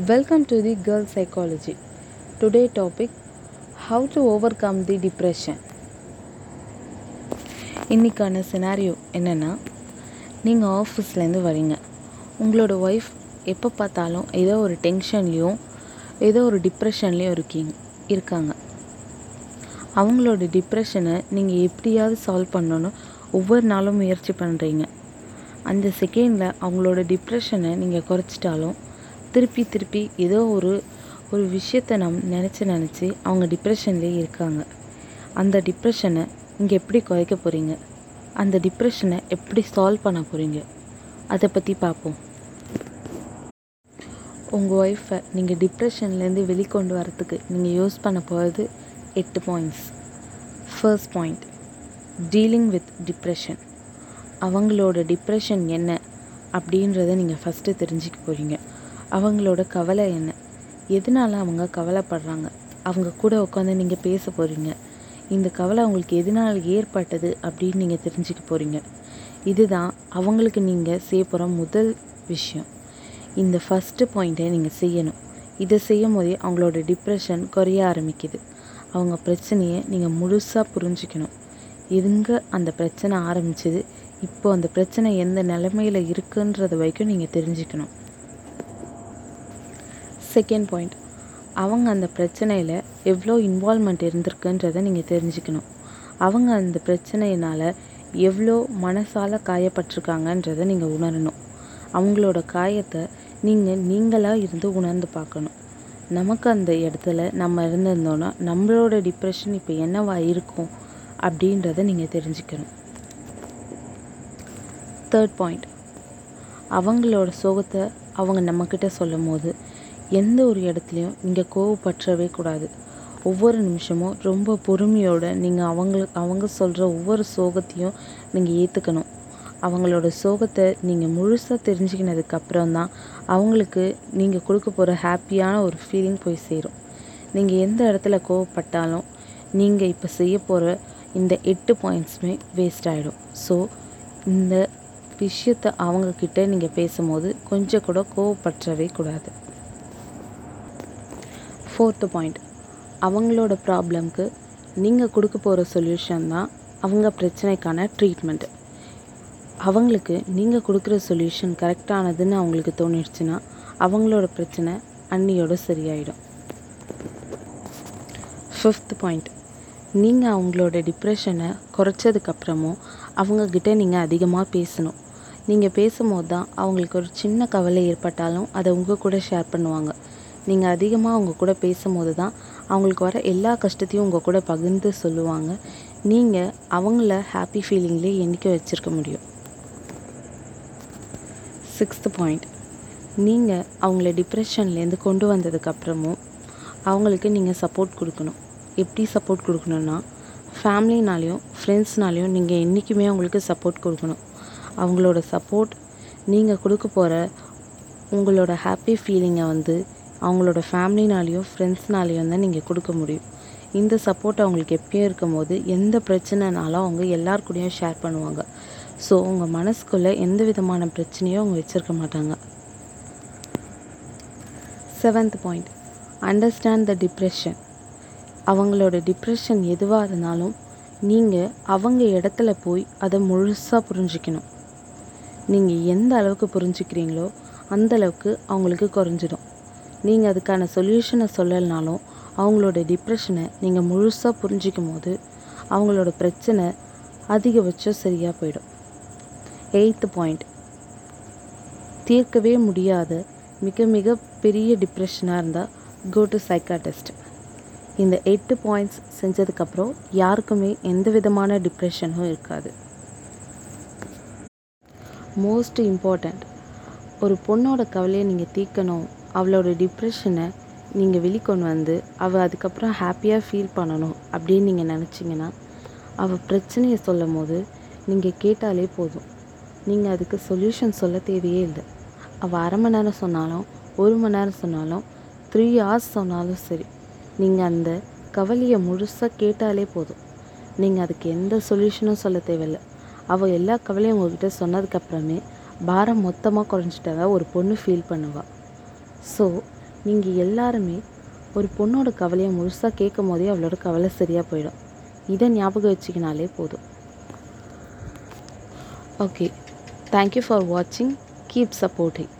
Welcome to the Girl Psychology. Today topic How to overcome the depression. இன்றைக்கான scenario என்னென்னா நீங்கள் ஆஃபீஸ்லேருந்து வரீங்க உங்களோட ஒய்ஃப் எப்போ பார்த்தாலும் ஏதோ ஒரு டென்ஷன்லேயும் ஏதோ ஒரு டிப்ரெஷன்லேயும் இருக்கீங்க இருக்காங்க அவங்களோட டிப்ரெஷனை நீங்கள் எப்படியாவது சால்வ் பண்ணணும்னு ஒவ்வொரு நாளும் முயற்சி பண்ணுறீங்க அந்த செகண்டில் அவங்களோட டிப்ரெஷனை நீங்கள் குறைச்சிட்டாலும் திருப்பி திருப்பி ஏதோ ஒரு ஒரு விஷயத்தை நம் நினச்சி நினச்சி அவங்க டிப்ரெஷன்லேயே இருக்காங்க. அந்த டிப்ரெஷனை நீங்கள் எப்படி குறைக்க போகிறீங்க அந்த டிப்ரெஷனை எப்படி சால்வ் பண்ண போகிறீங்க அதை பற்றி பார்ப்போம் உங்கள் ஒய்ஃபை நீங்கள் டிப்ரெஷன்லேருந்து வெளிக்கொண்டு வரத்துக்கு நீங்கள் யூஸ் பண்ண போகிறது எட்டு points first point dealing with depression அவங்களோட டிப்ரெஷன் என்ன அப்படின்றத நீங்கள் ஃபஸ்ட்டு தெரிஞ்சுக்க போகிறீங்க அவங்களோட கவலை என்ன? எதனால அவங்க கவலைப்படுறாங்க? அவங்க கூட உட்காந்து நீங்கள் பேச போகிறீங்க இந்த கவலை அவங்களுக்கு எதனால் ஏற்பட்டது அப்படின்னு நீங்கள் தெரிஞ்சுக்க போகிறீங்க இதுதான் அவங்களுக்கு நீங்கள் செய்ய போகிற முதல் விஷயம். இந்த ஃபஸ்ட்டு பாயிண்ட்டை நீங்கள் செய்யணும். இதை செய்யும் போதே அவங்களோட டிப்ரெஷன் குறைய ஆரம்பிக்குது. அவங்க பிரச்சனையை நீங்கள் முழுசாக புரிஞ்சுக்கணும். எங்க அந்த பிரச்சனை ஆரம்பிச்சது? இப்போ அந்த பிரச்சனை எந்த நிலமையில் இருக்குன்றது வரைக்கும் நீங்கள் தெரிஞ்சுக்கணும். செகண்ட் பாயிண்ட் அவங்க அந்த பிரச்சனையில் எவ்வளோ இன்வால்மெண்ட் இருந்திருக்குன்றதை நீங்கள் தெரிஞ்சுக்கணும். அவங்க அந்த பிரச்சனையினால் எவ்வளோ மனசால் காயப்பட்டிருக்காங்கன்றதை நீங்கள் உணரணும். அவங்களோட காயத்தை நீங்கள் நீங்களாக இருந்து உணர்ந்து பார்க்கணும். நமக்கு அந்த இடத்துல நம்ம இருந்திருந்தோன்னா நம்மளோட டிப்ரெஷன் இப்போ என்னவா இருக்கும் அப்படின்றத நீங்கள் தெரிஞ்சுக்கணும். தேர்ட் பாயிண்ட் அவங்களோட சோகத்தை அவங்க நம்மக்கிட்ட சொல்லும் போது எந்த ஒரு இடத்துலையும் நீங்கள் கோவப்பற்றவே கூடாது. ஒவ்வொரு நிமிஷமும் ரொம்ப பொறுமையோடு நீங்கள் அவங்களுக்கு அவங்க சொல்கிற ஒவ்வொரு சோகத்தையும் நீங்கள் ஏற்றுக்கணும் அவங்களோட சோகத்தை நீங்கள் முழுசாக தெரிஞ்சுக்கினதுக்கப்புறம் தான் அவங்களுக்கு நீங்கள் கொடுக்க போகிற ஹாப்பியான ஒரு ஃபீலிங் போய் சேரும். நீங்கள் எந்த இடத்துல கோவப்பட்டாலும் நீங்கள் இப்போ செய்ய போகிற இந்த எட்டு பாயிண்ட்ஸுமே வேஸ்ட் ஆகிடும் ஸோ இந்த விஷயத்தை அவங்கக்கிட்ட நீங்கள் பேசும்போது கொஞ்சம் கூட கோவப்பற்றவே கூடாது. ஃபோர்த்து பாயிண்ட் அவங்களோட ப்ராப்ளம்க்கு நீங்கள் கொடுக்க போகிற சொல்யூஷன் தான் அவங்க பிரச்சனைக்கான ட்ரீட்மெண்ட்டு அவங்களுக்கு நீங்கள் கொடுக்குற சொல்யூஷன் கரெக்டானதுன்னு அவங்களுக்கு தோணிடுச்சுன்னா அவங்களோட பிரச்சனை அன்னியோட சரியாயிடும். ஃபிஃப்த் பாயிண்ட் நீங்கள் அவங்களோட டிப்ரெஷனை குறைச்சதுக்கப்புறமும் அவங்கக்கிட்ட நீங்கள் அதிகமாக பேசணும். நீங்கள் பேசும்போது தான் அவங்களுக்கு ஒரு சின்ன கவலை ஏற்பட்டாலும் அதை உங்கள் கூட ஷேர் பண்ணுவாங்க. நீங்கள் அதிகமாக அவங்க கூட பேசும்போது தான் அவங்களுக்கு வர எல்லா கஷ்டத்தையும் உங்கள் கூட பகிர்ந்து சொல்லுவாங்க. நீங்கள் அவங்கள ஹாப்பி ஃபீலிங்லேயே என்றைக்க வச்சுருக்க முடியும். சிக்ஸ்த்து பாயிண்ட் நீங்கள் அவங்கள டிப்ரெஷன்லேருந்து கொண்டு வந்ததுக்கப்புறமும் அவங்களுக்கு நீங்கள் சப்போர்ட் கொடுக்கணும். எப்படி சப்போர்ட் கொடுக்கணுன்னா ஃபேமிலினாலையும் ஃப்ரெண்ட்ஸ்னாலையும் நீங்கள் என்றைக்குமே அவங்களுக்கு சப்போர்ட் கொடுக்கணும். அவங்களோட சப்போர்ட் நீங்கள் கொடுக்க போகிற உங்களோட ஹாப்பி ஃபீலிங்கை வந்து அவங்களோட ஃபேமிலினாலேயும் ஃப்ரெண்ட்ஸ்னாலேயும் தான் நீங்கள் கொடுக்க முடியும். இந்த சப்போர்ட் அவங்களுக்கு எப்பயும் இருக்கும்போது எந்த பிரச்சனைனாலும் அவங்க எல்லார் கூடயும் ஷேர் பண்ணுவாங்க. ஸோ உங்கள் மனசுக்குள்ளே எந்த விதமான பிரச்சனையும் அவங்க வச்சுருக்க மாட்டாங்க. Seventh point understand the depression அவங்களோட டிப்ரெஷன் எதுவாக இருந்தாலும் நீங்கள் அவங்க இடத்துல போய் அதை முழுசாக புரிஞ்சிக்கணும். நீங்கள் எந்த அளவுக்கு புரிஞ்சுக்கிறீங்களோ அந்த அளவுக்கு அவங்களுக்கு குறைஞ்சிடும். நீங்கள் அதுக்கான சொல்யூஷனை சொல்லலைனாலும் அவங்களோட டிப்ரெஷனை நீங்கள் முழுசாக புரிஞ்சிக்கும் போது அவங்களோட பிரச்சனை அதிகபட்சம் சரியாக போயிடும். எயித்து பாயிண்ட் தீர்க்கவே முடியாத மிக மிக பெரிய டிப்ரெஷனாக இருந்தால் கோ டு சைக்காட்டிஸ்ட் இந்த எட்டு பாயிண்ட்ஸ் செஞ்சதுக்கப்புறம் யாருக்குமே எந்த விதமான டிப்ரெஷனும் இருக்காது. மோஸ்ட் இம்பார்ட்டண்ட் ஒரு பொண்ணோட கவலையை நீங்கள் தீர்க்கணும் அவளோட டிப்ரெஷனை நீங்கள் வெளிக்கொண்டு வந்து அவள் அதுக்கப்புறம் ஹாப்பியாக ஃபீல் பண்ணணும் அப்படின்னு நீங்கள் நினச்சிங்கன்னா அவள் பிரச்சனையை சொல்லும் போது நீங்கள் கேட்டாலே போதும். நீங்கள் அதுக்கு சொல்யூஷன் சொல்ல தேவையே இல்லை. அவள் அரை மணி நேரம் சொன்னாலும் ஒரு மணி நேரம் சொன்னாலும் த்ரீ ஹவர்ஸ் சொன்னாலும் சரி நீங்கள் அந்த கவலையை முழுசாக கேட்டாலே போதும். நீங்கள் அதுக்கு எந்த சொல்யூஷனும் சொல்ல தேவையில்லை. அவள் எல்லா கவலையும் உங்ககிட்ட சொன்னதுக்கப்புறமே பாரம் மொத்தமாக குறைஞ்சிட்டதா ஒரு பொண்ணு ஃபீல் பண்ணுவாள் ஸோ நீங்கள் எல்லாருமே ஒரு பொண்ணோட கவலையை முழுசாக கேட்கும் போதே அவளோட கவலை சரியாக போயிடும். இதை ஞாபகம் வச்சுக்கினாலே போதும். ஓகே தேங்க்யூ ஃபார் வாட்சிங் கீப் சப்போர்ட்டிங்